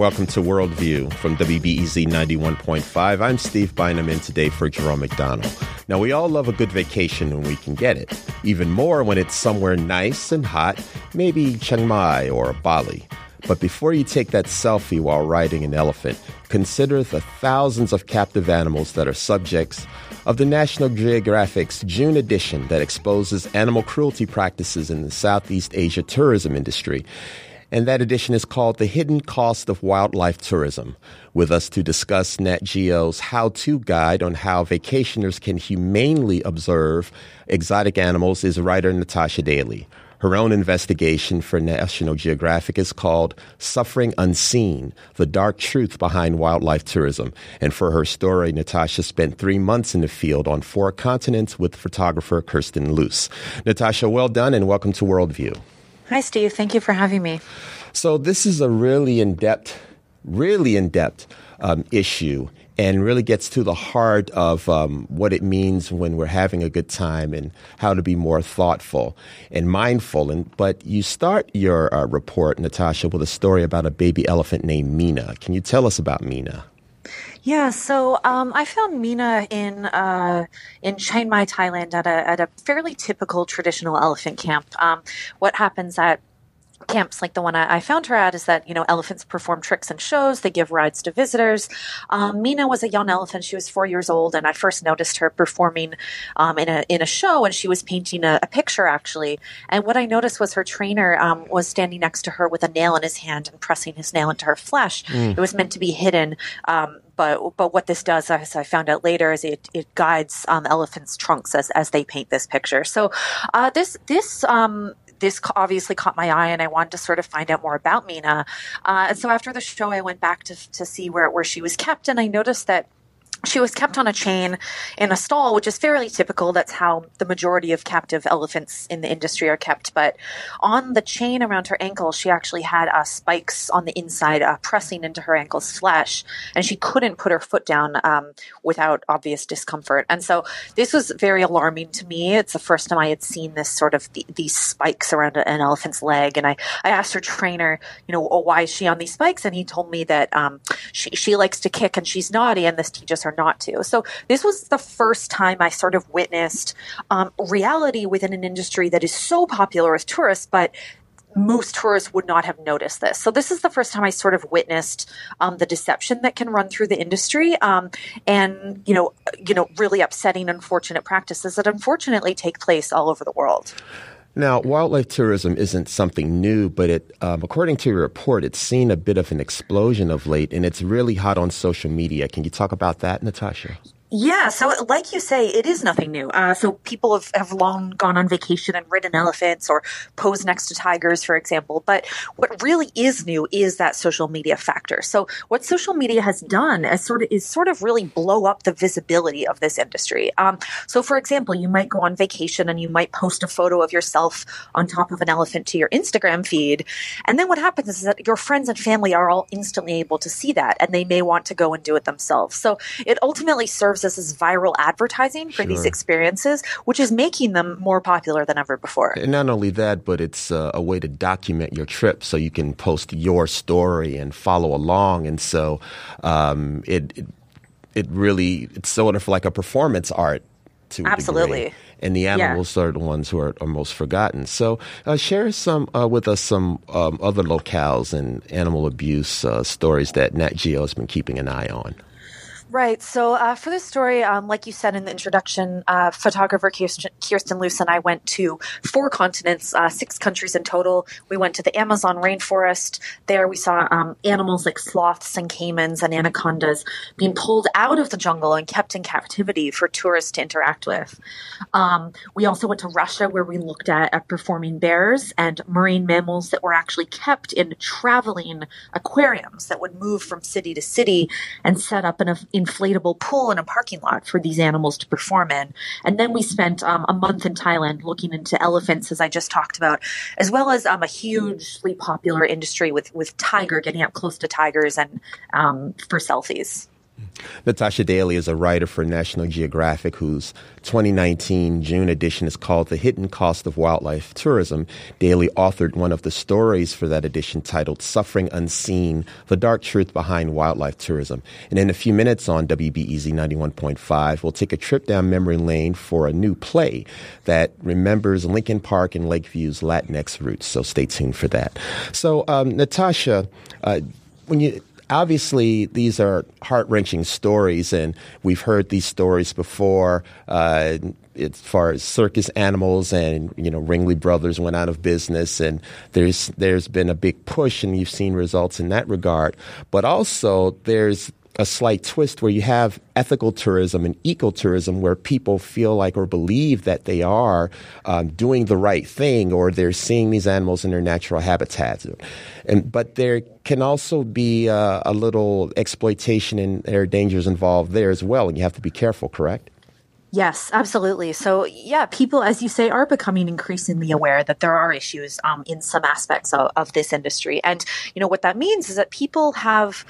Welcome to Worldview from WBEZ 91.5. I'm Steve Bynum in today for Jerome McDonnell. Now, we all love a good vacation when we can get it, even more when it's somewhere nice and hot, maybe Chiang Mai or Bali. But before you take that selfie while riding an elephant, consider the thousands of captive animals that are subjects of the National Geographic's June edition that exposes animal cruelty practices in the Southeast Asia tourism industry and that edition is called The Hidden Cost of Wildlife Tourism. With us to discuss Nat Geo's how to guide on how vacationers can humanely observe exotic animals is writer Natasha Daly. Her own investigation for National Geographic is called Suffering Unseen The Dark Truth Behind Wildlife Tourism. And for her story, Natasha spent three months in the field on four continents with photographer Kirsten Luce. Natasha, well done and welcome to Worldview. Hi, Steve. Thank you for having me. So, this is a really in depth, really in depth um, issue and really gets to the heart of um, what it means when we're having a good time and how to be more thoughtful and mindful. And but you start your uh, report, Natasha, with a story about a baby elephant named Mina. Can you tell us about Mina? Yeah, so um, I found Mina in uh, in Chiang Mai, Thailand, at a at a fairly typical traditional elephant camp. Um, what happens at camps like the one I, I, found her at is that you know elephants perform tricks and shows. They give rides to visitors. Um, mina was a young elephant. She was four years old and i first noticed her performing um, in a in a show and she was painting a, a, picture actually. And what i noticed was her trainer um, was standing next to her with a nail in his hand and pressing his nail into her flesh. Mm. it was meant to be hidden um, but but what this does, as I found out later, is it, it guides um, elephants' trunks as, as they paint this picture. So uh, this this um, this obviously caught my eye and I wanted to sort of find out more about Mina. Uh, and so after the show, I went back to, to see where, where she was kept and I noticed that she was kept on a chain in a stall, which is fairly typical. That's how the majority of captive elephants in the industry are kept. But on the chain around her ankle, she actually had uh, spikes on the inside uh, pressing into her ankle's flesh, and she couldn't put her foot down um, without obvious discomfort. And so this was very alarming to me. It's the first time I had seen this sort of the, these spikes around an elephant's leg, and I, I asked her trainer, you know, oh, why is she on these spikes? And he told me that um, she she likes to kick and she's naughty, and this teaches her or not to. So this was the first time I sort of witnessed um, reality within an industry that is so popular with tourists, but most tourists would not have noticed this. So this is the first time I sort of witnessed um, the deception that can run through the industry, um, and you know, you know, really upsetting, unfortunate practices that unfortunately take place all over the world. Now, wildlife tourism isn't something new, but it, um, according to your report, it's seen a bit of an explosion of late, and it's really hot on social media. Can you talk about that, Natasha? Yeah, so like you say, it is nothing new. Uh, so people have, have long gone on vacation and ridden elephants or posed next to tigers, for example. But what really is new is that social media factor. So what social media has done is sort of is sort of really blow up the visibility of this industry. Um, so for example, you might go on vacation and you might post a photo of yourself on top of an elephant to your Instagram feed, and then what happens is that your friends and family are all instantly able to see that, and they may want to go and do it themselves. So it ultimately serves serves as viral advertising for sure. these experiences, which is making them more popular than ever before. And not only that, but it's uh, a way to document your trip so you can post your story and follow along. And so um, it, it, it really it's sort of like a performance art to absolutely. And the animals yeah. are the ones who are, are most forgotten. So, uh, share some uh, with us some um, other locales and animal abuse uh, stories that Nat Geo has been keeping an eye on. Right. So uh, for this story, um, like you said in the introduction, uh, photographer Kirsten, Kirsten Luce and I went to four continents, uh, six countries in total. We went to the Amazon rainforest. There we saw um, animals like sloths and caimans and anacondas being pulled out of the jungle and kept in captivity for tourists to interact with. Um, we also went to Russia where we looked at, at performing bears and marine mammals that were actually kept in traveling aquariums that would move from city to city and set up in a inflatable pool in a parking lot for these animals to perform in. And then we spent um, a month in Thailand looking into elephants, as I just talked about, as well as um, a hugely popular industry with, with tiger, getting up close to tigers and um, for selfies. Natasha Daly is a writer for National Geographic whose 2019 June edition is called The Hidden Cost of Wildlife Tourism. Daly authored one of the stories for that edition titled Suffering Unseen The Dark Truth Behind Wildlife Tourism. And in a few minutes on WBEZ 91.5, we'll take a trip down memory lane for a new play that remembers Lincoln Park and Lakeview's Latinx roots. So stay tuned for that. So, um, Natasha, uh, when you obviously these are heart wrenching stories, and we've heard these stories before. Uh, as far as circus animals and you know Ringling Brothers went out of business, and there's there's been a big push, and you've seen results in that regard. But also there's a slight twist where you have ethical tourism and ecotourism where people feel like or believe that they are um, doing the right thing or they're seeing these animals in their natural habitats. And, but there can also be uh, a little exploitation and there are dangers involved there as well, and you have to be careful, correct? Yes, absolutely. So, yeah, people, as you say, are becoming increasingly aware that there are issues um, in some aspects of, of this industry. And, you know, what that means is that people have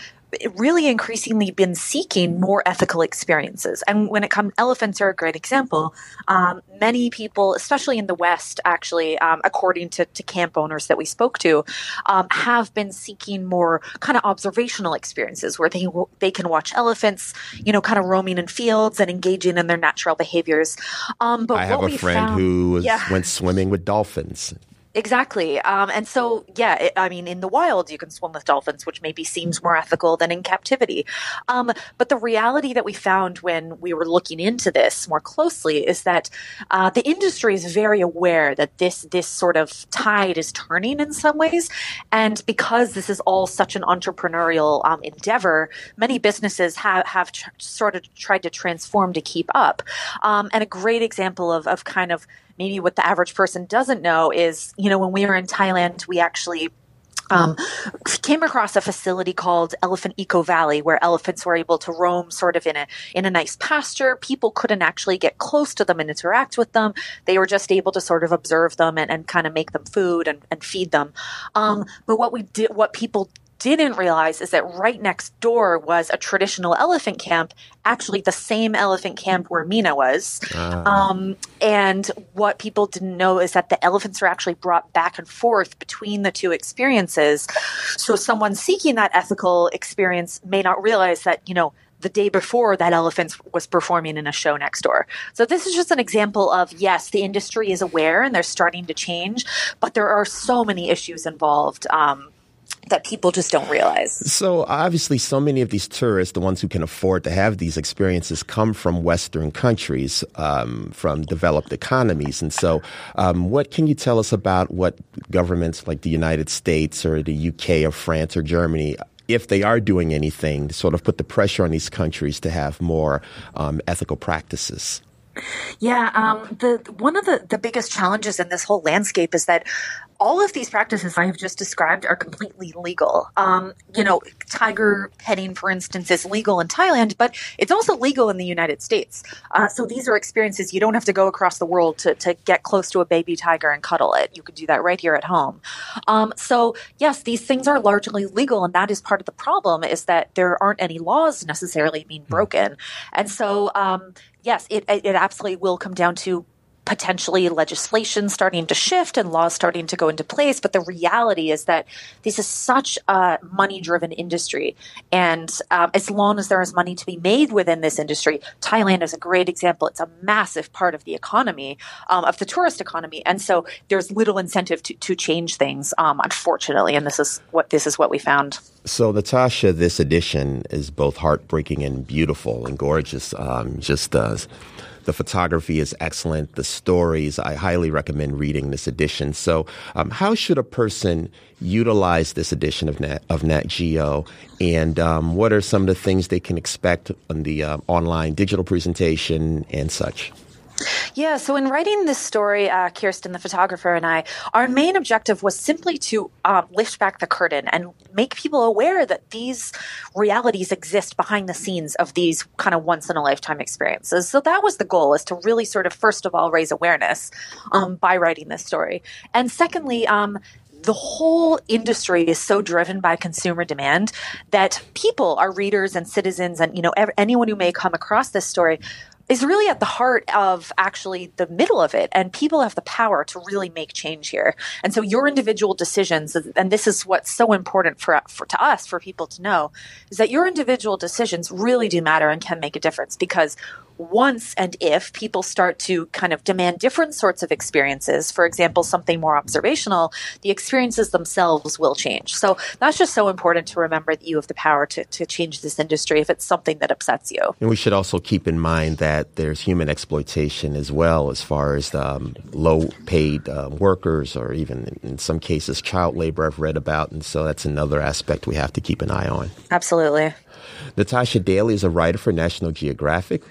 really increasingly been seeking more ethical experiences. And when it comes, elephants are a great example. Um, many people, especially in the West, actually, um, according to, to, camp owners that we spoke to, um, have been seeking more kind of observational experiences where they they can watch elephants, you know, kind of roaming in fields and engaging in their natural behaviors. Um, but I have a friend found, who yeah. went swimming with dolphins. Exactly. Um, and so, yeah, it, I mean, in the wild, you can swim with dolphins, which maybe seems more ethical than in captivity. Um, but the reality that we found when we were looking into this more closely is that uh, the industry is very aware that this this sort of tide is turning in some ways, and because this is all such an entrepreneurial um, endeavor, many businesses have have tr- sort of tried to transform to keep up. Um, and a great example of of kind of maybe what the average person doesn't know is, you know, when we were in Thailand, we actually um, came across a facility called Elephant Eco Valley, where elephants were able to roam sort of in a in a nice pasture. People couldn't actually get close to them and interact with them. They were just able to sort of observe them and, and kind of make them food and, and feed them. Um, but what we did, what people didn't realize is that right next door was a traditional elephant camp, actually the same elephant camp where Mina was. Uh. Um, and what people didn't know is that the elephants are actually brought back and forth between the two experiences. So someone seeking that ethical experience may not realize that, you know, the day before that elephant was performing in a show next door. So this is just an example of yes, the industry is aware and they're starting to change, but there are so many issues involved. Um, that people just don't realize. So obviously, so many of these tourists, the ones who can afford to have these experiences, come from Western countries, um, from developed economies. And so, um, what can you tell us about what governments like the United States or the UK or France or Germany if they are doing anything to sort of put the pressure on these countries to have more um, ethical practices? Yeah, um, the one of the, the biggest challenges in this whole landscape is that all of these practices I have just described are completely legal. Um, you know, tiger petting, for instance, is legal in Thailand, but it's also legal in the United States. Uh, so these are experiences you don't have to go across the world to, to get close to a baby tiger and cuddle it. You could do that right here at home. Um, so yes, these things are largely legal, and that is part of the problem is that there aren't any laws necessarily being hmm. broken. And so, um, yes, it, it absolutely will come down to potentially legislation starting to shift and laws starting to go into place. But the reality is that this is such a money driven industry. And um, as long as there is money to be made within this industry, Thailand is a great example. It's a massive part of the economy, um, of the tourist economy. And so there's little incentive to, to change things, um, unfortunately. And this is what this is what we found. So, Natasha, this edition is both heartbreaking and beautiful and gorgeous. Um, just uh, the photography is excellent. The stories, I highly recommend reading this edition. So, um, how should a person utilize this edition of Nat, of Nat Geo? And um, what are some of the things they can expect on the uh, online digital presentation and such? Yeah, so in writing this story, uh, Kirsten, the photographer, and I, our main objective was simply to um, lift back the curtain and make people aware that these realities exist behind the scenes of these kind of once in a lifetime experiences. So that was the goal: is to really sort of first of all raise awareness um, by writing this story, and secondly, um, the whole industry is so driven by consumer demand that people, our readers and citizens, and you know anyone who may come across this story is really at the heart of actually the middle of it. And people have the power to really make change here. And so your individual decisions, and this is what's so important for, for to us, for people to know, is that your individual decisions really do matter and can make a difference because once and if people start to kind of demand different sorts of experiences, for example, something more observational, the experiences themselves will change. So that's just so important to remember that you have the power to, to change this industry if it's something that upsets you. And we should also keep in mind that there's human exploitation as well, as far as um, low paid uh, workers or even in some cases child labor I've read about. And so that's another aspect we have to keep an eye on. Absolutely. Natasha Daly is a writer for National Geographic.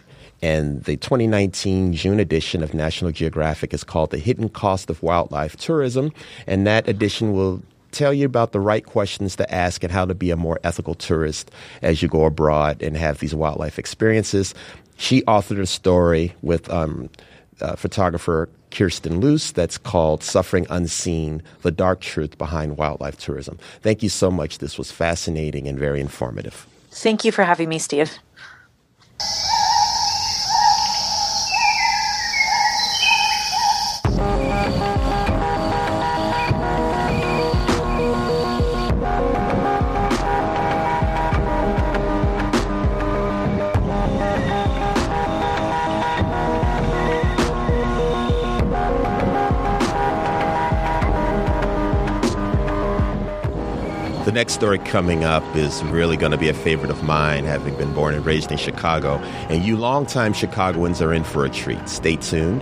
And the 2019 June edition of National Geographic is called The Hidden Cost of Wildlife Tourism. And that edition will tell you about the right questions to ask and how to be a more ethical tourist as you go abroad and have these wildlife experiences. She authored a story with um, uh, photographer Kirsten Luce that's called Suffering Unseen The Dark Truth Behind Wildlife Tourism. Thank you so much. This was fascinating and very informative. Thank you for having me, Steve. The next story coming up is really going to be a favorite of mine, having been born and raised in Chicago. And you longtime Chicagoans are in for a treat. Stay tuned.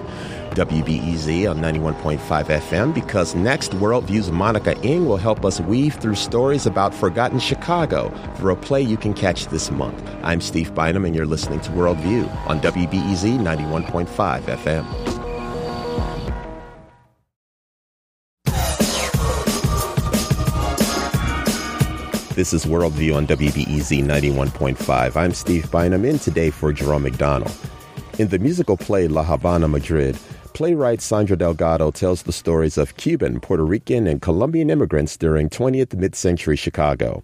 WBEZ on 91.5 FM because next Worldview's Monica Eng will help us weave through stories about forgotten Chicago for a play you can catch this month. I'm Steve Bynum and you're listening to Worldview on WBEZ 91.5 FM. This is Worldview on WBEZ 91.5. I'm Steve Bynum in today for Jerome McDonnell. In the musical play La Habana, Madrid, playwright Sandra Delgado tells the stories of Cuban, Puerto Rican, and Colombian immigrants during 20th mid century Chicago.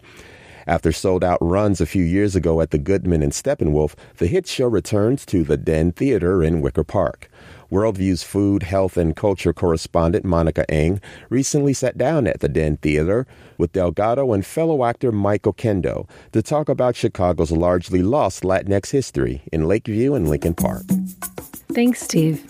After sold out runs a few years ago at the Goodman and Steppenwolf, the hit show returns to the Den Theater in Wicker Park. Worldview's food, health, and culture correspondent Monica Eng recently sat down at the Den Theater with Delgado and fellow actor Michael Oquendo to talk about Chicago's largely lost Latinx history in Lakeview and Lincoln Park. Thanks, Steve.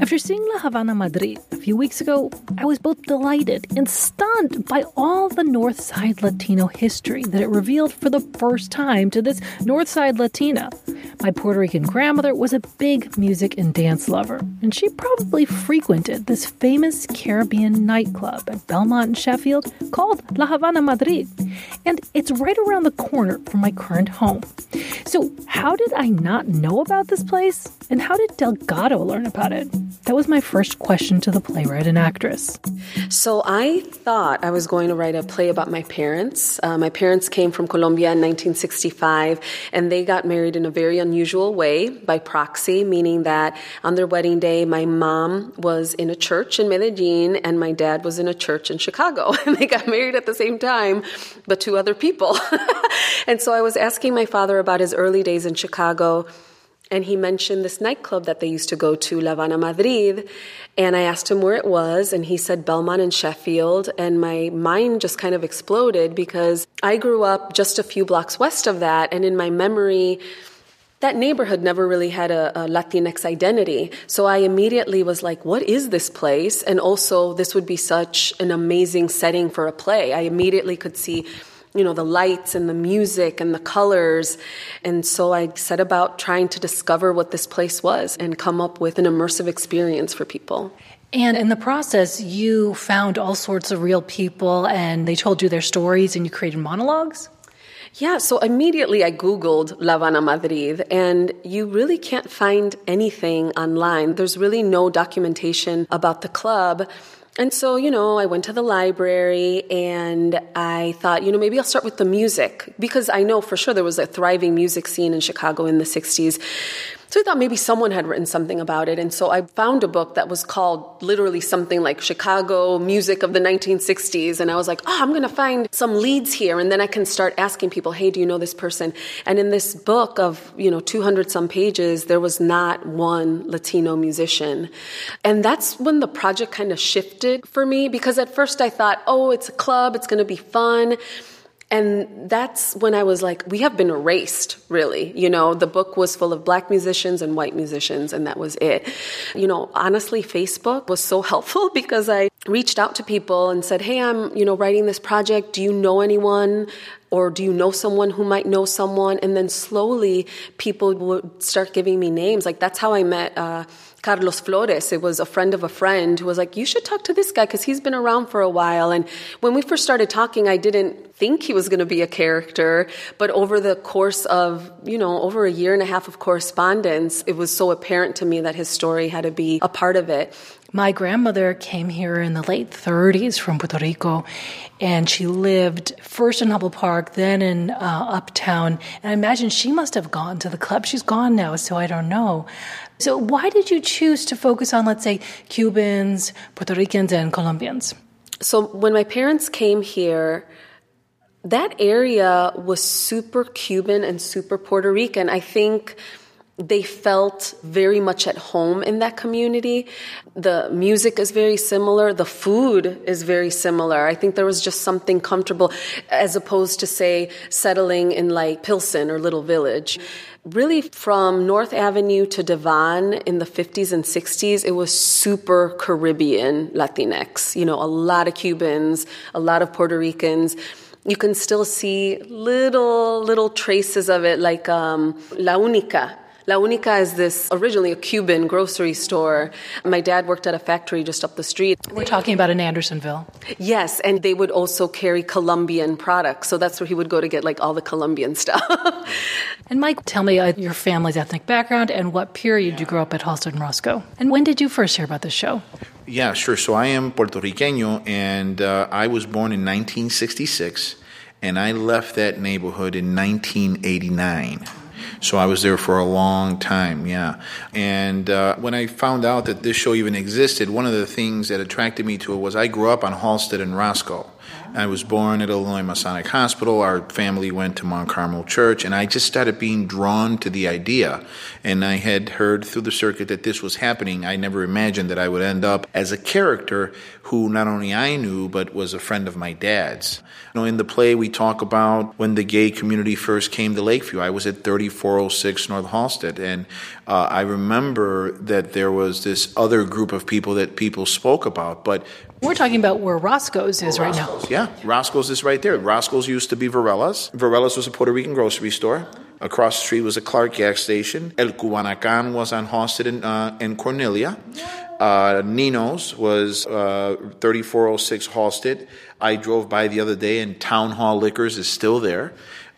After seeing La Habana Madrid a few weeks ago, I was both delighted and stunned by all the North Side Latino history that it revealed for the first time to this North Side Latina. My Puerto Rican grandmother was a big music and dance lover, and she probably frequented this famous Caribbean nightclub at Belmont and Sheffield called La Habana Madrid. And it's right around the corner from my current home. So, how did I not know about this place? And how did Delgado learn about it? That was my first question to the playwright and actress. So I thought I was going to write a play about my parents. Uh, my parents came from Colombia in 1965, and they got married in a very unusual way by proxy, meaning that on their wedding day, my mom was in a church in Medellin and my dad was in a church in Chicago. And they got married at the same time, but to other people. and so I was asking my father about his early days in Chicago and he mentioned this nightclub that they used to go to, La Habana Madrid. And I asked him where it was, and he said Belmont and Sheffield. And my mind just kind of exploded because I grew up just a few blocks west of that. And in my memory, that neighborhood never really had a, a, Latinx identity. So I immediately was like, what is this place? And also, this would be such an amazing setting for a play. I immediately could see you know, the lights and the music and the colors. And so I set about trying to discover what this place was and come up with an immersive experience for people. And in the process, you found all sorts of real people and they told you their stories and you created monologues? Yeah, so immediately I Googled La Habana Madrid, and you really can't find anything online. There's really no documentation about the club. And so, you know, I went to the library and I thought, you know, maybe I'll start with the music because I know for sure there was a thriving music scene in Chicago in the 60s. So I thought maybe someone had written something about it. And so I found a book that was called literally something like Chicago Music of the 1960s. And I was like, oh, I'm going to find some leads here. And then I can start asking people, hey, do you know this person? And in this book of, you know, 200 some pages, there was not one Latino musician. And that's when the project kind of shifted for me because at first I thought, oh, it's a club, it's going to be fun. And that's when I was like, we have been erased, really. You know, the book was full of black musicians and white musicians, and that was it. You know, honestly, Facebook was so helpful because I reached out to people and said, hey, I'm, you know, writing this project. Do you know anyone? Or do you know someone who might know someone? And then slowly people would start giving me names. Like that's how I met, uh, Carlos Flores. It was a friend of a friend who was like, You should talk to this guy because he's been around for a while. And when we first started talking, I didn't think he was going to be a character. But over the course of, you know, over a year and a half of correspondence, it was so apparent to me that his story had to be a part of it. My grandmother came here in the late 30s from Puerto Rico, and she lived first in Humboldt Park, then in uh, Uptown. And I imagine she must have gone to the club. She's gone now, so I don't know. So, why did you choose to focus on, let's say, Cubans, Puerto Ricans, and Colombians? So, when my parents came here, that area was super Cuban and super Puerto Rican. I think they felt very much at home in that community. The music is very similar. The food is very similar. I think there was just something comfortable as opposed to, say, settling in like Pilsen or Little Village. Really, from North Avenue to Devon in the 50s and 60s, it was super Caribbean Latinx. You know, a lot of Cubans, a lot of Puerto Ricans you can still see little little traces of it like um, la única La Única is this originally a Cuban grocery store. My dad worked at a factory just up the street. We're talking about in Andersonville. Yes, and they would also carry Colombian products. So that's where he would go to get like all the Colombian stuff. and Mike, tell me uh, your family's ethnic background and what period you grew up at Halsted and Roscoe. And when did you first hear about this show? Yeah, sure. So I am Puerto Riqueño and uh, I was born in 1966 and I left that neighborhood in 1989. So I was there for a long time, yeah. And uh, when I found out that this show even existed, one of the things that attracted me to it was I grew up on Halsted and Roscoe. I was born at Illinois Masonic Hospital. Our family went to Mount Carmel Church, and I just started being drawn to the idea. And I had heard through the circuit that this was happening. I never imagined that I would end up as a character who not only I knew, but was a friend of my dad's. You know, in the play, we talk about when the gay community first came to Lakeview. I was at 3406 North Halsted, and uh, I remember that there was this other group of people that people spoke about, but we're talking about where Roscoe's is right now. Yeah, Roscoe's is right there. Roscoe's used to be Varela's. Varela's was a Puerto Rican grocery store. Across the street was a Clark gas station. El Cubanacan was on and, uh, Cornelia. Uh, Nino's was uh, 3406 Halsted. I drove by the other day, and Town Hall Liquors is still there.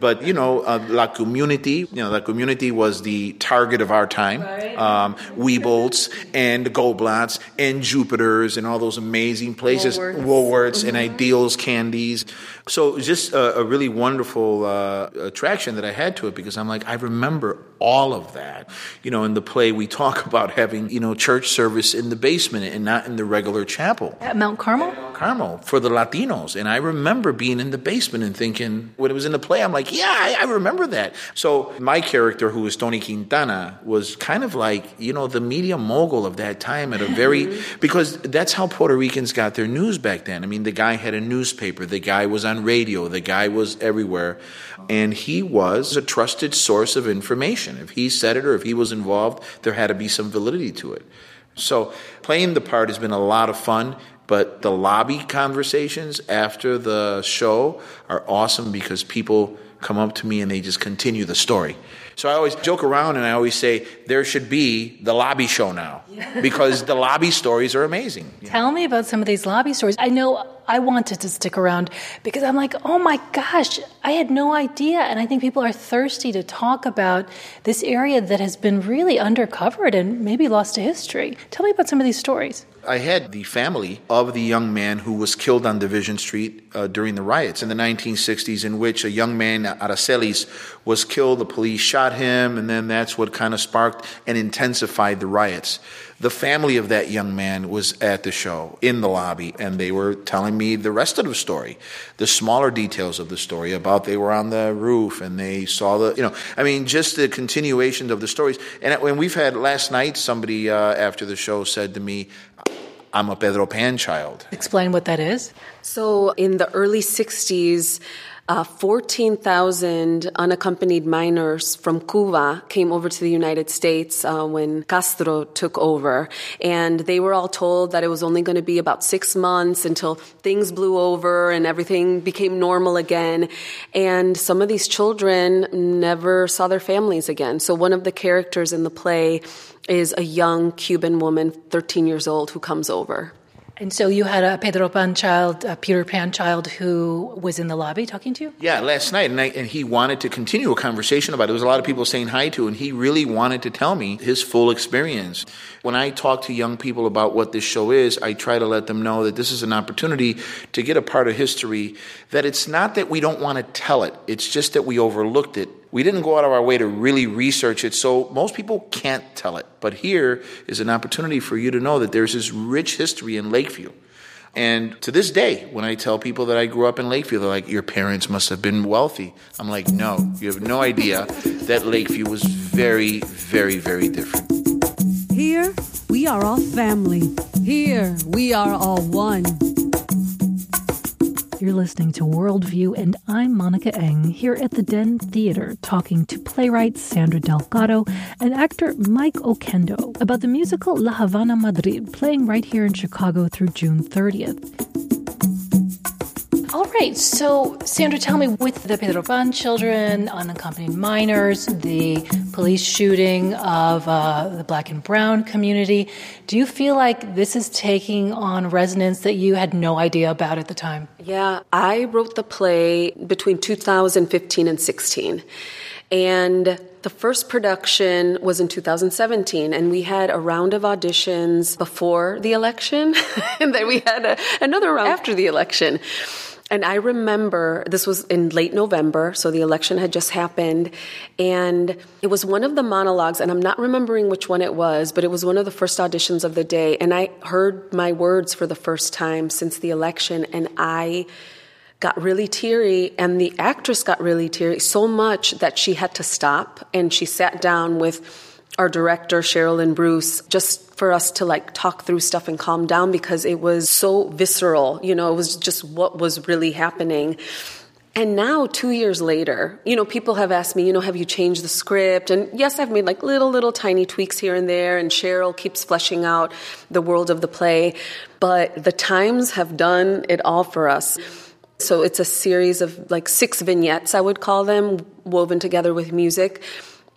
But you know, uh, La Community, you know, La Community was the target of our time. Right. Um, Wieboldt's and Goldblatt's and Jupiter's and all those amazing places, Woolworths, Woolworths mm-hmm. and Ideals candies. So it was just a, a really wonderful uh, attraction that I had to it because I'm like, I remember all of that. You know, in the play, we talk about having, you know, church service in the basement and not in the regular chapel. At Mount Carmel? Carmel for the Latinos. And I remember being in the basement and thinking, when it was in the play, I'm like, yeah, I, I remember that. So my character, who was Tony Quintana, was kind of like, you know, the media mogul of that time at a very, because that's how Puerto Ricans got their news back then. I mean, the guy had a newspaper, the guy was on radio, the guy was everywhere. And he was a trusted source of information. If he said it or if he was involved, there had to be some validity to it. So playing the part has been a lot of fun. But the lobby conversations after the show are awesome because people come up to me and they just continue the story. So I always joke around and I always say there should be the lobby show now because the lobby stories are amazing. Tell me about some of these lobby stories. I know I wanted to stick around because I'm like, oh my gosh, I had no idea. And I think people are thirsty to talk about this area that has been really undercovered and maybe lost to history. Tell me about some of these stories. I had the family of the young man who was killed on Division Street uh, during the riots in the 1960s, in which a young man, Aracelis, was killed. The police shot him, and then that's what kind of sparked and intensified the riots. The family of that young man was at the show in the lobby, and they were telling me the rest of the story, the smaller details of the story about they were on the roof and they saw the, you know, I mean, just the continuation of the stories. And when we've had last night, somebody uh, after the show said to me, I'm a Pedro Pan child. Explain what that is. So in the early 60s, uh, 14,000 unaccompanied minors from Cuba came over to the United States uh, when Castro took over. And they were all told that it was only going to be about six months until things blew over and everything became normal again. And some of these children never saw their families again. So one of the characters in the play is a young Cuban woman, 13 years old, who comes over. And so you had a Pedro Pan child, a Peter Pan child, who was in the lobby talking to you? Yeah, last night, and, I, and he wanted to continue a conversation about it. There was a lot of people saying hi to, and he really wanted to tell me his full experience. When I talk to young people about what this show is, I try to let them know that this is an opportunity to get a part of history. That it's not that we don't want to tell it; it's just that we overlooked it we didn't go out of our way to really research it, so most people can't tell it. But here is an opportunity for you to know that there's this rich history in Lakeview. And to this day, when I tell people that I grew up in Lakeview, they're like, Your parents must have been wealthy. I'm like, No, you have no idea that Lakeview was very, very, very different. Here, we are all family. Here, we are all one. You're listening to Worldview, and I'm Monica Eng here at the Den Theater talking to playwright Sandra Delgado and actor Mike Oquendo about the musical La Habana Madrid playing right here in Chicago through June 30th. Right, so Sandra, tell me with the Pedro Pan children, unaccompanied minors, the police shooting of uh, the black and brown community, do you feel like this is taking on resonance that you had no idea about at the time? Yeah, I wrote the play between 2015 and 16. And the first production was in 2017, and we had a round of auditions before the election, and then we had a, another round after the election. And I remember this was in late November, so the election had just happened. And it was one of the monologues, and I'm not remembering which one it was, but it was one of the first auditions of the day. And I heard my words for the first time since the election, and I got really teary, and the actress got really teary so much that she had to stop and she sat down with our director, Cheryl Lynn Bruce, just for us to like talk through stuff and calm down because it was so visceral. You know, it was just what was really happening. And now, two years later, you know, people have asked me, you know, have you changed the script? And yes, I've made like little, little tiny tweaks here and there, and Cheryl keeps fleshing out the world of the play. But the times have done it all for us. So it's a series of like six vignettes, I would call them, woven together with music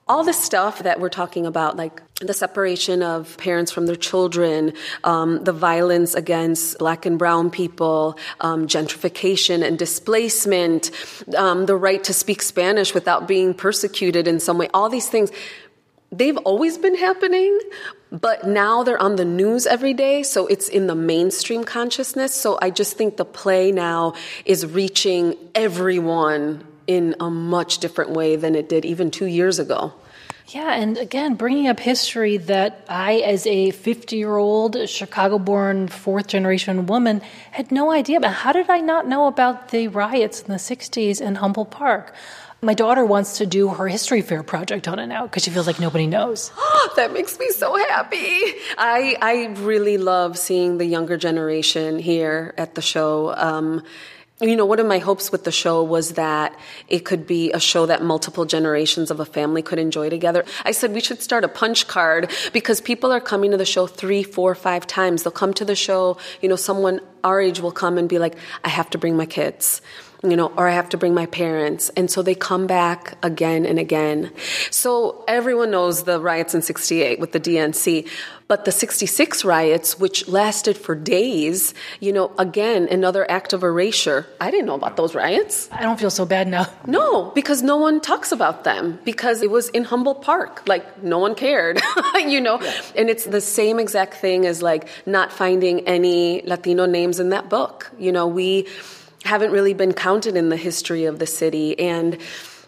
all the stuff that we're talking about, like the separation of parents from their children, um, the violence against black and brown people, um, gentrification and displacement, um, the right to speak Spanish without being persecuted in some way, all these things. They've always been happening, but now they're on the news every day, so it's in the mainstream consciousness. So I just think the play now is reaching everyone in a much different way than it did even two years ago. Yeah, and again, bringing up history that I, as a 50 year old Chicago born fourth generation woman, had no idea about. How did I not know about the riots in the 60s in Humboldt Park? My daughter wants to do her history fair project on it now because she feels like nobody knows. that makes me so happy. I I really love seeing the younger generation here at the show. Um, you know, one of my hopes with the show was that it could be a show that multiple generations of a family could enjoy together. I said we should start a punch card because people are coming to the show three, four, five times. They'll come to the show, you know, someone our age will come and be like, I have to bring my kids you know, or I have to bring my parents. And so they come back again and again. So everyone knows the riots in 68 with the DNC. But the 66 riots, which lasted for days, you know, again, another act of erasure. I didn't know about those riots. I don't feel so bad now. No, because no one talks about them because it was in Humboldt Park. Like, no one cared, you know? Yeah. And it's the same exact thing as like not finding any Latino names in that book. You know, we haven't really been counted in the history of the city. And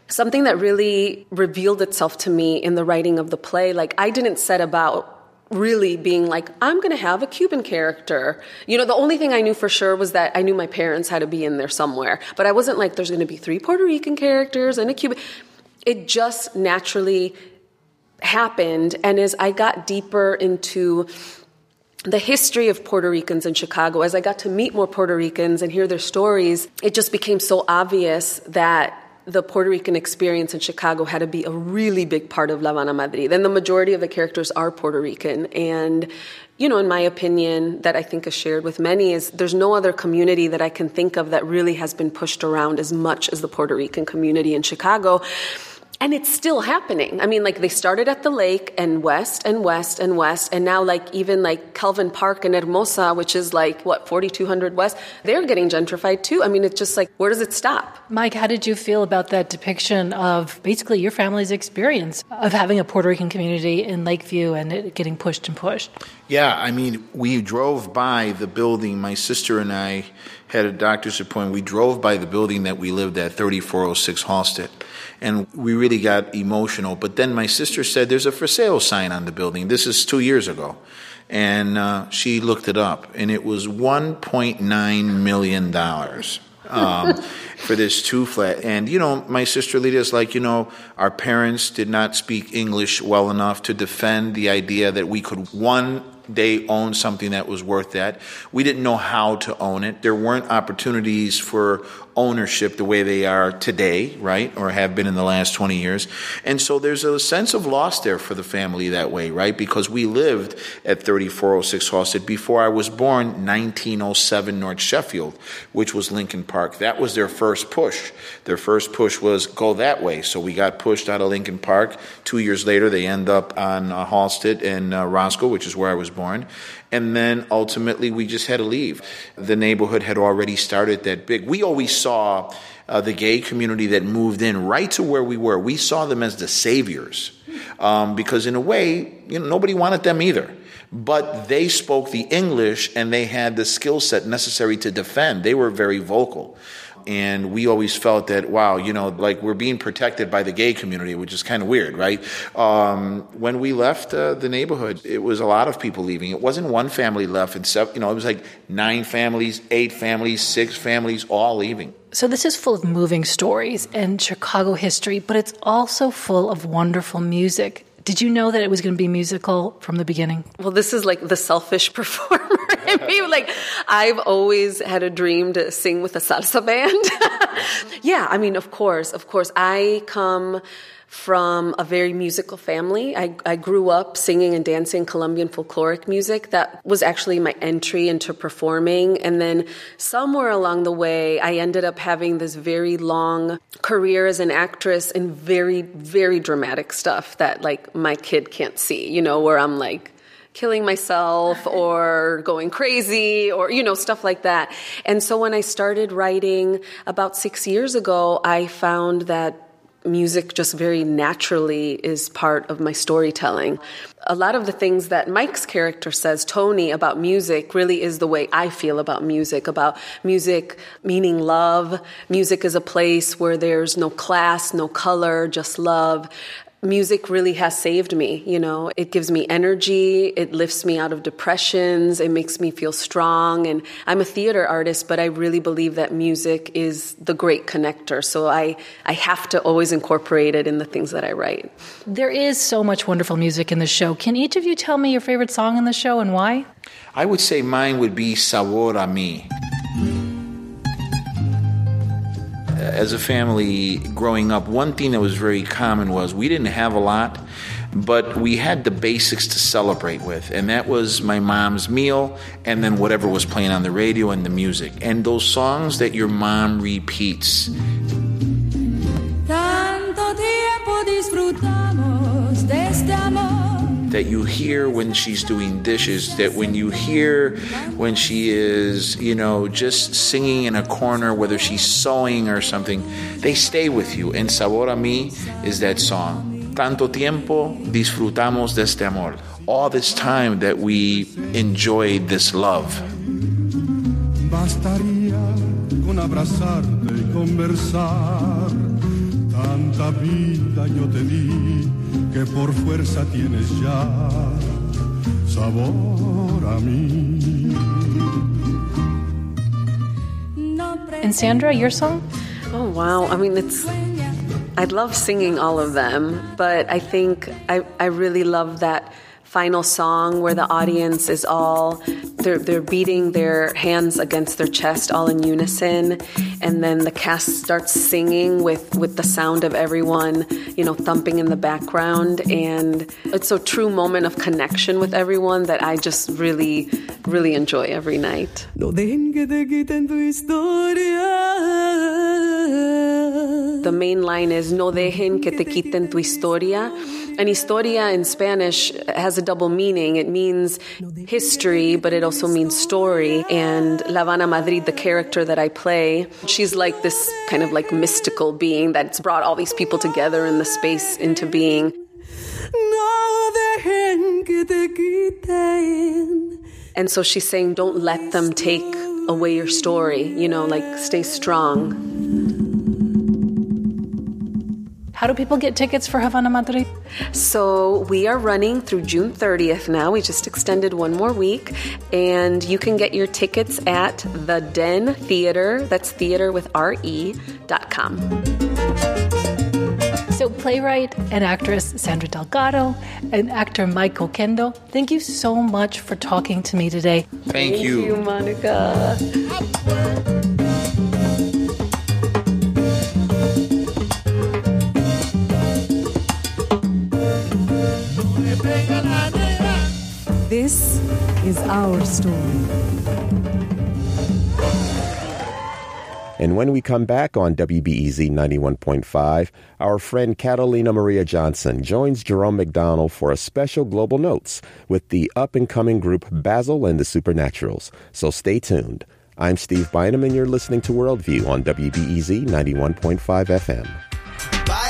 something that really revealed itself to me in the writing of the play. Like, I didn't set about really being like, I'm going to have a Cuban character. You know, the only thing I knew for sure was that I knew my parents had to be in there somewhere. But I wasn't like, there's going to be three Puerto Rican characters and a Cuban. It just naturally happened. And as I got deeper into the history of Puerto Ricans in Chicago, as I got to meet more Puerto Ricans and hear their stories, it just became so obvious that the Puerto Rican experience in Chicago had to be a really big part of La Habana Madrid. Then the majority of the characters are Puerto Rican. And, you know, in my opinion, that I think is shared with many, is there's no other community that I can think of that really has been pushed around as much as the Puerto Rican community in Chicago and it's still happening. I mean, like they started at the lake and west and west and west, and now like even like Kelvyn Park and Hermosa, which is like what 4200 west, they're getting gentrified too. I mean, it's just like where does it stop? Mike, how did you feel about that depiction of basically your family's experience of having a Puerto Rican community in Lakeview and it getting pushed and pushed? Yeah, I mean, we drove by the building. My sister and I had a doctor's appointment. We drove by the building that we lived at, 3406 Halsted and we really got emotional. But then my sister said, "There's a for sale sign on the building." This is two years ago, and uh, she looked it up, and it was 1.9 million dollars. um, for this two flat. And, you know, my sister Lydia is like, you know, our parents did not speak English well enough to defend the idea that we could one day own something that was worth that. We didn't know how to own it. There weren't opportunities for ownership the way they are today, right? Or have been in the last 20 years. And so there's a sense of loss there for the family that way, right? Because we lived at 3406 Halsted before I was born, 1907 North Sheffield, which was Lincoln Park. That was their first push. Their first push was go that way. So we got pushed out of Lincoln Park. Two years later, they end up on uh, Halsted in uh, Roscoe, which is where I was born. And then ultimately, we just had to leave. The neighborhood had already started that big. We always saw uh, the gay community that moved in right to where we were. We saw them as the saviors um, because, in a way, you know, nobody wanted them either but they spoke the English and they had the skill set necessary to defend. They were very vocal and we always felt that wow you know like we're being protected by the gay community which is kind of weird right? Um, when we left uh, the neighborhood it was a lot of people leaving. It wasn't one family left and seven, you know it was like nine families eight families six families all leaving. So this is full of moving stories and chicago history but it's also full of wonderful music did you know that it was going to be musical from the beginning? Well, this is like the selfish performer in me. Like, I've always had a dream to sing with a salsa band. yeah, I mean, of course, of course. I come from a very musical family. I, I grew up singing and dancing Colombian folkloric music. That was actually my entry into performing. And then somewhere along the way, I ended up having this very long career as an actress in very, very dramatic stuff that like my kid can't see, you know, where I'm like, killing myself or going crazy or you know stuff like that. And so when I started writing about 6 years ago, I found that music just very naturally is part of my storytelling. A lot of the things that Mike's character says, Tony, about music really is the way I feel about music, about music meaning love. Music is a place where there's no class, no color, just love music really has saved me. You know, it gives me energy, it lifts me out of depressions, it makes me feel strong. And I'm a theater artist, but I really believe that music is the great connector. So I, I have to always incorporate it in the things that I write. There is so much wonderful music in the show. Can each of you tell me your favorite song in the show and why? I would say mine would be Sabor a Mi. Uh, as a family growing up, one thing that was very common was we didn't have a lot, but we had the basics to celebrate with, and that was my mom's meal and then whatever was playing on the radio and the music. And those songs that your mom repeats. Tanto tiempo disfrutamos de este amor that you hear when she's doing dishes, that when you hear when she is, you know, just singing in a corner, whether she's sewing or something, they stay with you. And Sabor a Mi is that song. Tanto tiempo disfrutamos de este amor. All this time that we enjoyed this love. Bastaría con abrazarte y conversar Tanta vida yo te di que por fuerza tienes ya sabor a mí. And Sandra, your song? Oh, wow. I mean, it's. I love singing all of them, but I think I, I really love that final song where the audience is all they're they're beating their hands against their chest all in unison and then the cast starts singing with with the sound of everyone you know thumping in the background and it's a true moment of connection with everyone that I just really really enjoy every night No dejen que te quiten tu historia. The main line is No dejen que te quiten tu historia. And historia in Spanish has a double meaning. It means history, but it also means story. And La Habana Madrid, the character that I play, she's like this kind of like mystical being that's brought all these people together in the space into being. And so she's saying, Don't let them take away your story, you know, like stay strong. How do people get tickets for Havana Madrid? So we are running through June 30th now. We just extended one more week. And you can get your tickets at the Den Theater. That's theater with R-E dot com. So, playwright and actress Sandra Delgado and actor Michael Oquendo, thank you so much for talking to me today. Thank, you. Monica. This is our story. And when we come back on WBEZ 91.5, our friend Catalina Maria Johnson joins Jerome McDonnell for a special Global Notes with the up and coming group Basil and the Supernaturals. So stay tuned. I'm Steve Bynum, and you're listening to Worldview on WBEZ 91.5 FM. Baila,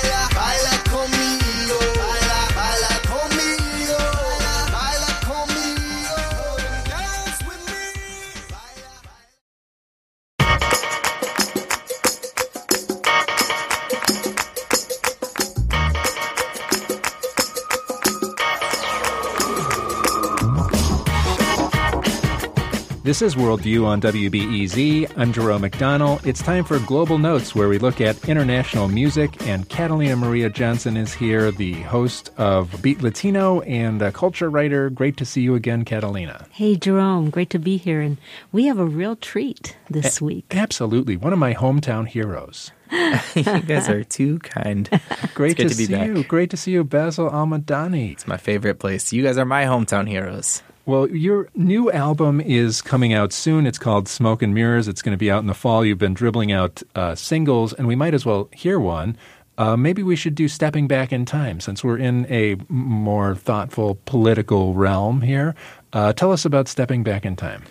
This is Worldview on WBEZ. I'm Jerome McDonnell. It's time for Global Notes, where we look at international music. And Catalina Maria Johnson is here, the host of Beat Latino and a culture writer. Great to see you again, Catalina. Hey, Jerome, great to be here. And we have a real treat this week. Absolutely. One of my hometown heroes. you guys are too kind. Great It's good to, to be see back. you. Great to see you, Basil Almadani. It's my favorite place. You guys are my hometown heroes. Well, your new album is coming out soon. It's called Smoke and Mirrors. It's going to be out in the fall. You've been dribbling out uh, singles, and we might as well hear one. Uh, maybe we should do Stepping Back in Time since we're in a more thoughtful political realm here. Uh, tell us about Stepping Back in Time.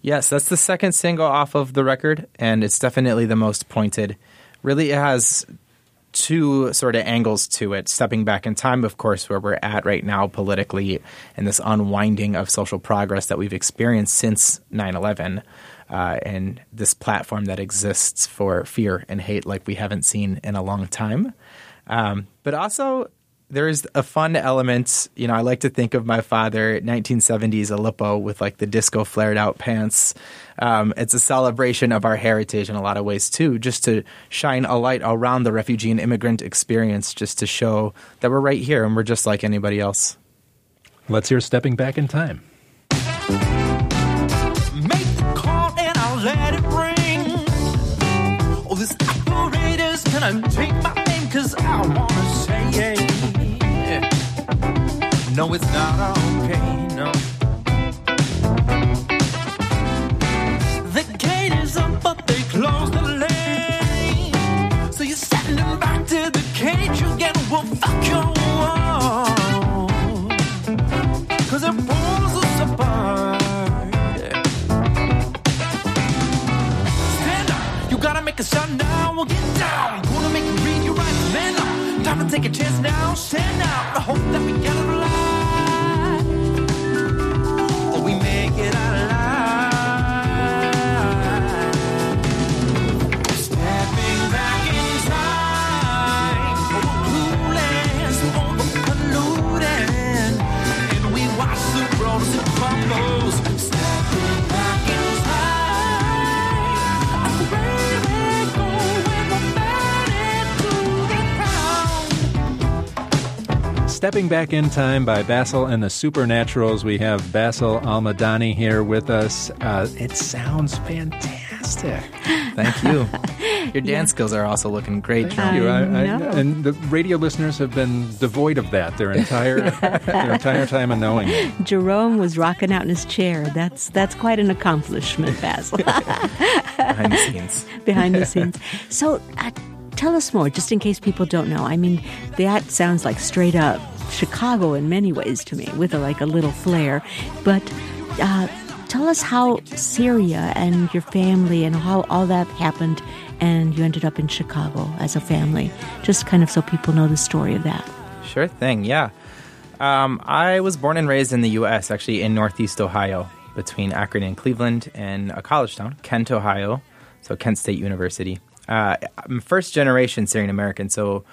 Yes, that's the second single off of the record, and it's definitely the most pointed. Really, it has two sort of angles to it. Stepping back in time, of course, where we're at right now politically, and this unwinding of social progress that we've experienced since 9 11, uh, and this platform that exists for fear and hate like we haven't seen in a long time. Um, but also, there's a fun element. You know, I like to think of my father, 1970s Aleppo, with like the disco flared out pants. Um, it's a celebration of our heritage in a lot of ways too, just to shine a light around the refugee and immigrant experience, just to show that we're right here and we're just like anybody else. Let's hear Stepping Back in Time. Make the call and I'll let it ring. Oh, this operator's gonna take my name cause I wanna say it. No, it's not okay, no. The gate is up, but they close the lane. So you send them back to the cage again. Well, fuck your wall. Cause it pulls us apart. Stand up, you gotta make a sound now. Well, get down. Gonna make you read your rights, man up. Time to take a chance now. Stand out. I hope that we get Stepping Back in Time by Basil and the Supernaturals. We have Basil Almadani here with us. Uh, it sounds fantastic. Thank you. Your dance skills are also looking great, Jerome. Thank you. I, I, know. and the radio listeners have been devoid of that their entire their entire time of knowing it. Jerome was rocking out in his chair. That's that's quite an accomplishment, Basil. behind the scenes. Behind the scenes. So, uh, tell us more, just in case people don't know. I mean, that sounds like straight up Chicago in many ways to me, with a, like a little flair. But uh, tell us how Syria and your family and how all that happened, and you ended up in Chicago as a family. Just kind of so people know the story of that. Sure thing, yeah. Um, I was born and raised in the U.S., actually in Northeast Ohio, between Akron and Cleveland, and a college town, Kent, Ohio, so Kent State University. Uh, I'm first generation Syrian American, so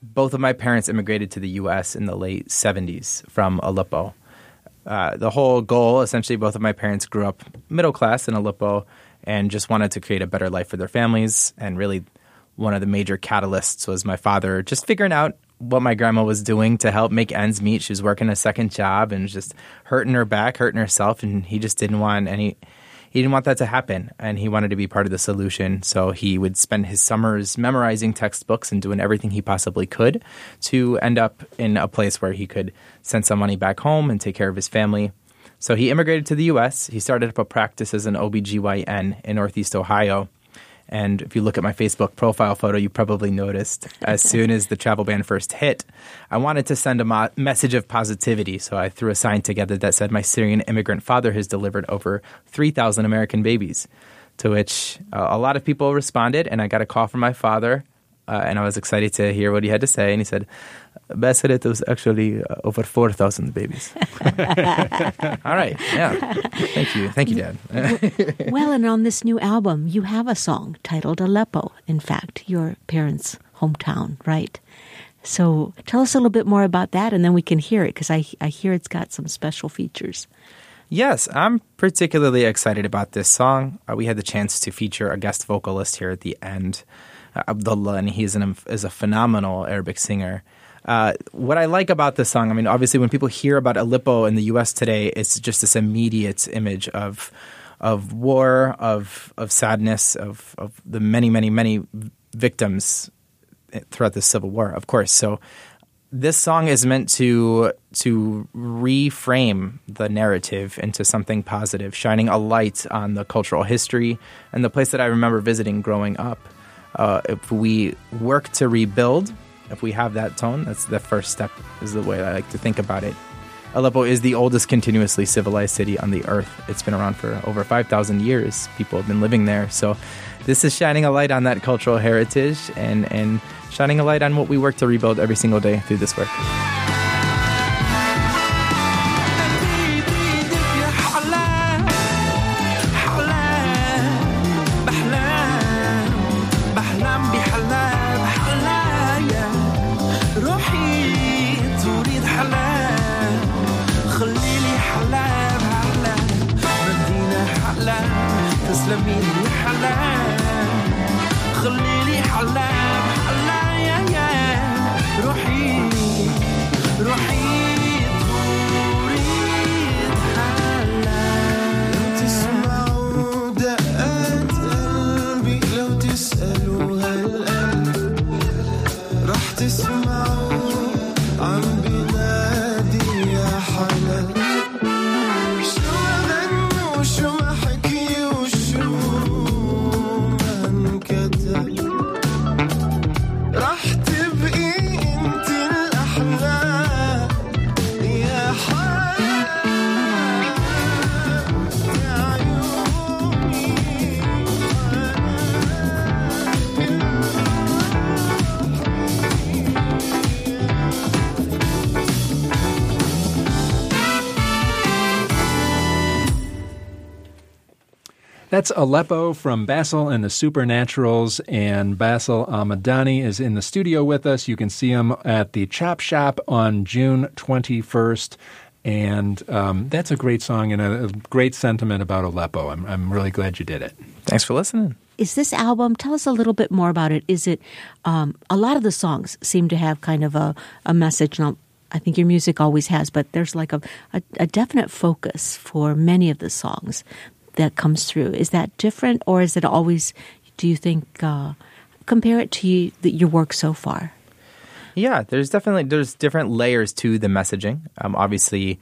both of my parents immigrated to the U.S. in the late 70s from Aleppo. Uh, the whole goal, essentially, both of my parents grew up middle class in Aleppo and just wanted to create a better life for their families. And really, one of the major catalysts was my father just figuring out what my grandma was doing to help make ends meet. She was working a second job and just hurting her back, hurting herself, and he just didn't want any. He didn't want that to happen, and he wanted to be part of the solution. So he would spend his summers memorizing textbooks and doing everything he possibly could to end up in a place where he could send some money back home and take care of his family. So he immigrated to the U.S. He started up a practice as an OBGYN in Northeast Ohio. And if you look at my Facebook profile photo, you probably noticed as soon as the travel ban first hit, I wanted to send a mo- message of positivity. So I threw a sign together that said, My Syrian immigrant father has delivered over 3,000 American babies. To which uh, a lot of people responded, and I got a call from my father. Uh, and I was excited to hear what he had to say. And he said, Bassett, it was actually uh, over 4,000 babies. All right. Yeah. Thank you. Thank you, Dad. well, and on this new album, you have a song titled Aleppo, in fact, your parents' hometown, right? So tell us a little bit more about that, and then we can hear it, because I, I hear it's got some special features. Yes, I'm particularly excited about this song. Uh, we had the chance to feature a guest vocalist here at the end, Abdullah, and he's an, is a phenomenal Arabic singer. Uh, what I like about this song, I mean, obviously, when people hear about Aleppo in the U.S. today, it's just this immediate image of of war, of of sadness, of of the many, many, many victims throughout the civil war. Of course, so this song is meant to to reframe the narrative into something positive, shining a light on the cultural history and the place that I remember visiting growing up. Uh, if we work to rebuild, if we have that tone, that's the first step. Is the way I like to think about it. Aleppo is the oldest continuously civilized city on the earth. It's been around for over 5,000 years. People have been living there. So, this is shining a light on that cultural heritage and, and shining a light on what we work to rebuild every single day through this work. That's Aleppo from Basil and the Supernaturals, and Basil Almadani is in the studio with us. You can see him at the Chop Shop on June 21st. And um, that's a great song and a, a great sentiment about Aleppo. I'm, I'm really glad you did it. Thanks for listening. Is this album? Tell us a little bit more about it. Is it um, a lot of the songs seem to have kind of a, a message? Now, I think your music always has, but there's like a, a, a definite focus for many of the songs that comes through. Is that different, or is it always? Do you think uh, compare it to you, your work so far? Yeah, there's definitely there's different layers to the messaging. Um, obviously,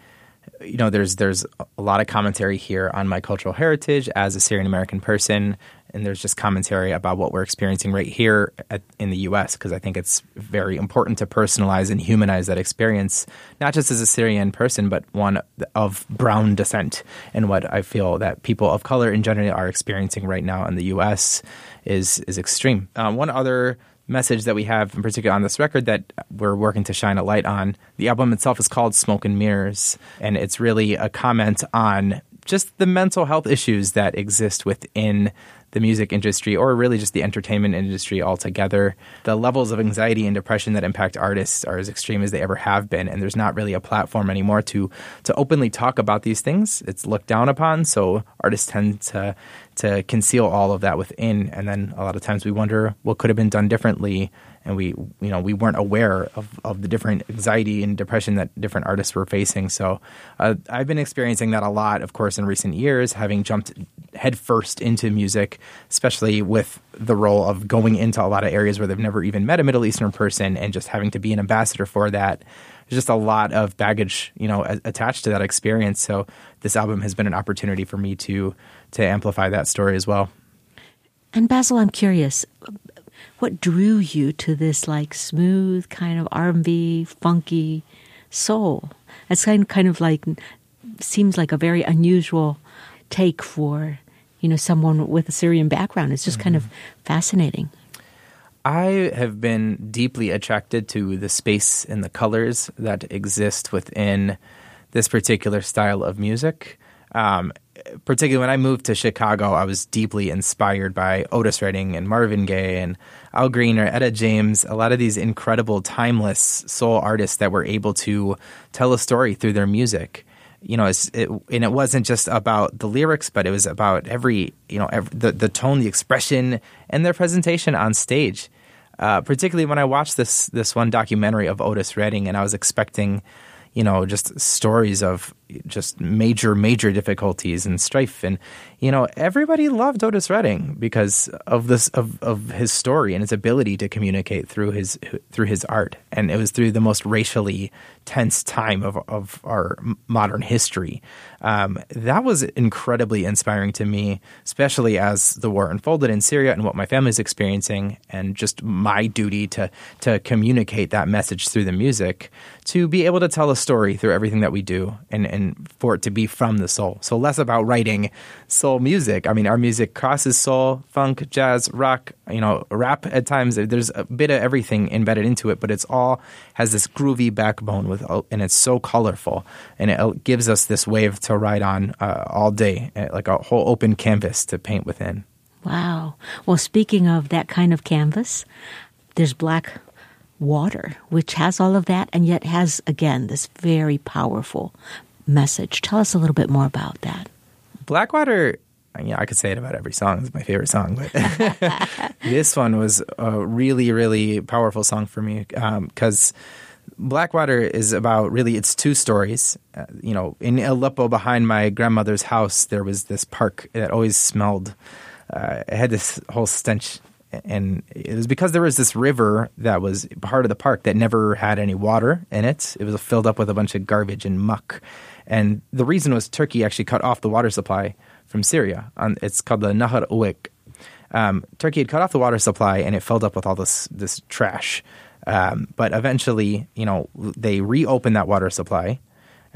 you know, there's there's a lot of commentary here on my cultural heritage as a Syrian American person, and there's just commentary about what we're experiencing right here at, in the U.S. because I think it's very important to personalize and humanize that experience, not just as a Syrian person, but one of brown descent, and what I feel that people of color in general are experiencing right now in the U.S. is is extreme. Um, one other message that we have in particular on this record that we're working to shine a light on. The album itself is called Smoke and Mirrors, and it's really a comment on just the mental health issues that exist within the music industry or really just the entertainment industry altogether. The levels of anxiety and depression that impact artists are as extreme as they ever have been, and there's not really a platform anymore to to openly talk about these things. It's looked down upon, so artists tend to to conceal all of that within, and then a lot of times we wonder what could have been done differently and we you know we weren't aware of, of the different anxiety and depression that different artists were facing. So uh, I've been experiencing that a lot, of course, in recent years, having jumped headfirst into music, especially with the role of going into a lot of areas where they've never even met a Middle Eastern person and just having to be an ambassador for that. There's just a lot of baggage, you know, attached to that experience. So this album has been an opportunity for me to to amplify that story as well. And Basil, I'm curious, what drew you to this like smooth kind of R&B, funky soul? It's kind kind of like seems like a very unusual take for you know someone with a Syrian background. It's just kind of fascinating. I have been deeply attracted to the space and the colors that exist within this particular style of music. Um, particularly when I moved to Chicago, I was deeply inspired by Otis Redding and Marvin Gaye and Al Green or Etta James, a lot of these incredible, timeless soul artists that were able to tell a story through their music. You know, it, and it wasn't just about the lyrics, but it was about every, you know, every, the, the tone, the expression, and their presentation on stage. Uh, particularly when I watched this this one documentary of Otis Redding, and I was expecting, you know, just stories of just major major difficulties and strife, and you know, everybody loved Otis Redding because of this of, of his story and his ability to communicate through his through his art, and it was through the most racially tense time of of our modern history. Um, that was incredibly inspiring to me, especially as the war unfolded in Syria and what my family's experiencing, and just my duty to to communicate that message through the music, to be able to tell a story through everything that we do, and and for it to be from the soul. So less about writing soul music. I mean, our music crosses soul, funk, jazz, rock, you know, rap at times. There's a bit of everything embedded into it, but it's all has this groovy backbone with, and it's so colorful, and it gives us this wave to ride on uh, all day, uh, like a whole open canvas to paint within. Wow. Well, speaking of that kind of canvas, there's black water, which has all of that and yet has, again, this very powerful message. Tell us a little bit more about that. Blackwater, yeah, I could say it about every song. It's my favorite song, but this one was a really, really powerful song for me because Blackwater is about really it's two stories. Uh, you know, in Aleppo, behind my grandmother's house, there was this park that always smelled. Uh, it had this whole stench and it was because there was this river that was part of the park that never had any water in it. It was filled up with a bunch of garbage and muck. And the reason was Turkey actually cut off the water supply from Syria. Um, it's called the Nahar Uwik. Um, Turkey had cut off the water supply and it filled up with all this this trash. Um, but eventually, you know, they reopened that water supply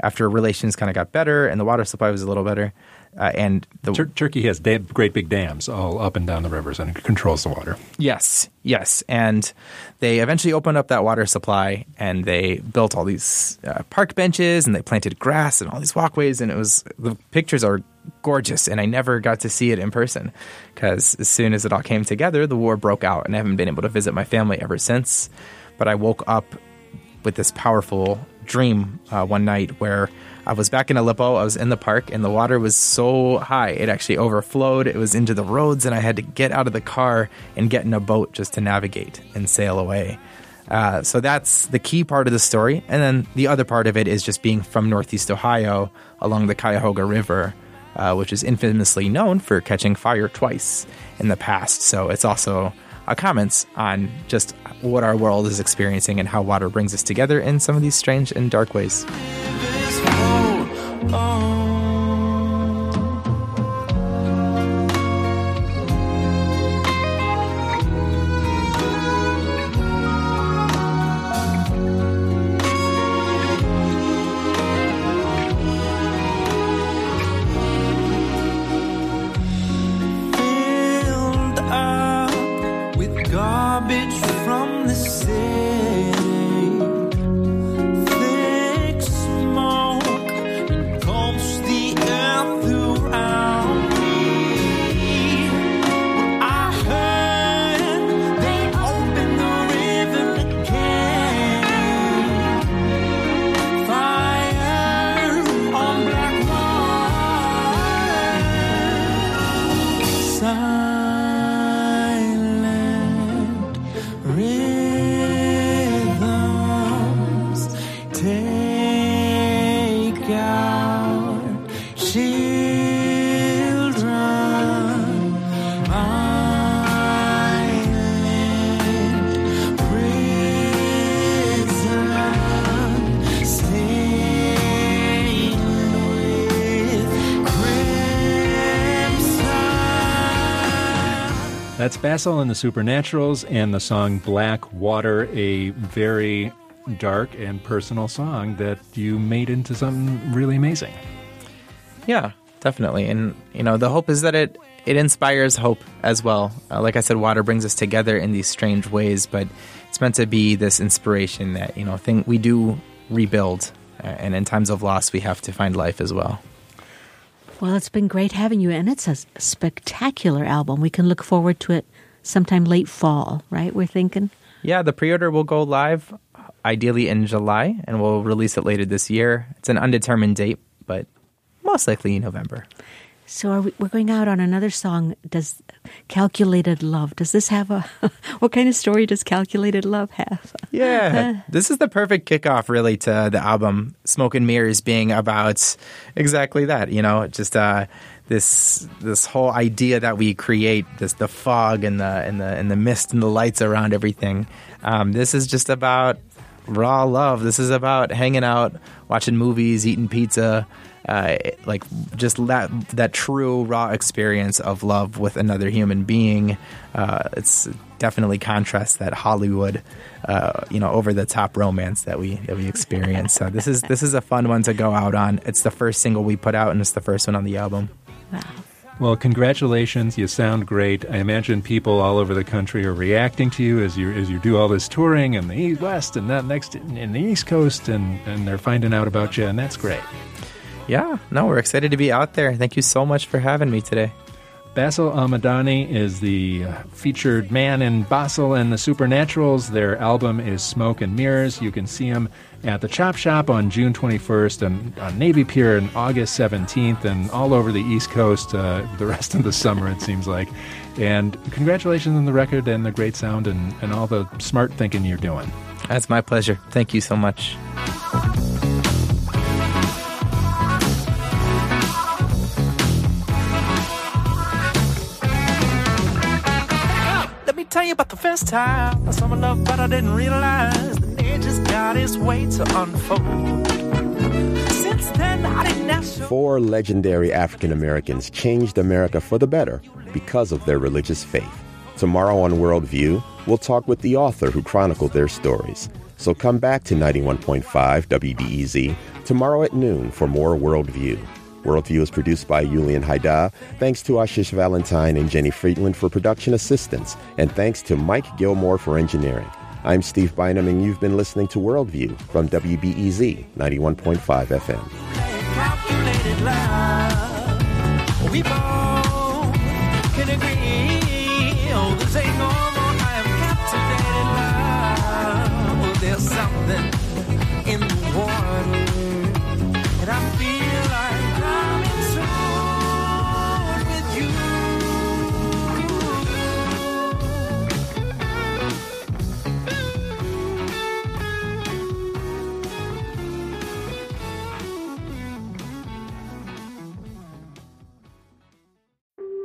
after relations kind of got better and the water supply was a little better. Uh, and the, Tur- Turkey has da- great big dams all up and down the rivers, and it controls the water. Yes, yes, and they eventually opened up that water supply, and they built all these uh, park benches, and they planted grass and all these walkways, and it was the pictures are gorgeous, and I never got to see it in person because as soon as it all came together, the war broke out, and I haven't been able to visit my family ever since. But I woke up with this powerful dream uh, one night where I was back in Aleppo. I was in the park, and the water was so high it actually overflowed. It was into the roads, and I had to get out of the car and get in a boat just to navigate and sail away. Uh, so that's the key part of the story. And then the other part of it is just being from Northeast Ohio along the Cuyahoga River, uh, which is infamously known for catching fire twice in the past. So it's also a comments on just what our world is experiencing and how water brings us together in some of these strange and dark ways. Oh. Basil and the Supernaturals and the song Black Water, a very dark and personal song that you made into something really amazing. Yeah, definitely. And you know, the hope is that it it inspires hope as well. Uh, like I said, water brings us together in these strange ways, but it's meant to be this inspiration that you know, thing we do rebuild, uh, and in times of loss, we have to find life as well. Well, it's been great having you, and it's a spectacular album. We can look forward to it sometime late fall, right? We're thinking. Yeah, the pre-order will go live ideally in July, and we'll release it later this year. It's an undetermined date, but most likely in November. So are we, we're going out on another song. Does Calculated Love? Does this have a? what kind of story does Calculated Love have? Yeah, this is the perfect kickoff, really, to the album "Smoke and Mirrors" being about exactly that. You know, just uh, this this whole idea that we create, this the fog and the and the and the mist and the lights around everything. Um, this is just about raw love. This is about hanging out, watching movies, eating pizza. Uh, like just that that true raw experience of love with another human being. Uh, it's definitely contrasts that Hollywood, uh, you know, over the top romance that we that we experience. So this is this is a fun one to go out on. It's the first single we put out, and it's the first one on the album. Wow. Well, congratulations! You sound great. I imagine people all over the country are reacting to you as you as you do all this touring in the East, West and that next in, in the East Coast, and and they're finding out about you, and that's great. Yeah, no, we're excited to be out there. Thank you so much for having me today. Basil Almadani is the uh, featured man in Basil and the Supernaturals. Their album is Smoke and Mirrors. You can see them at the Chop Shop on June 21st and on Navy Pier on August 17th and all over the East Coast uh, the rest of the summer, it seems like. And congratulations on the record and the great sound and, and all the smart thinking you're doing. That's my pleasure. Thank you so much. Tell you about the first time I saw my love, but I didn't realize it just got its way to unfold. Then, Four legendary African Americans changed America for the better because of their religious faith. Tomorrow on Worldview, we'll talk with the author who chronicled their stories. So come back to 91.5 WBEZ E tomorrow at noon for more Worldview. Worldview is produced by Julian Hayda. Thanks to Ashish Valentine and Jenny Friedland for production assistance. And thanks to Mike Gilmore for engineering. I'm Steve Bynum, and you've been listening to Worldview from WBEZ 91.5 FM.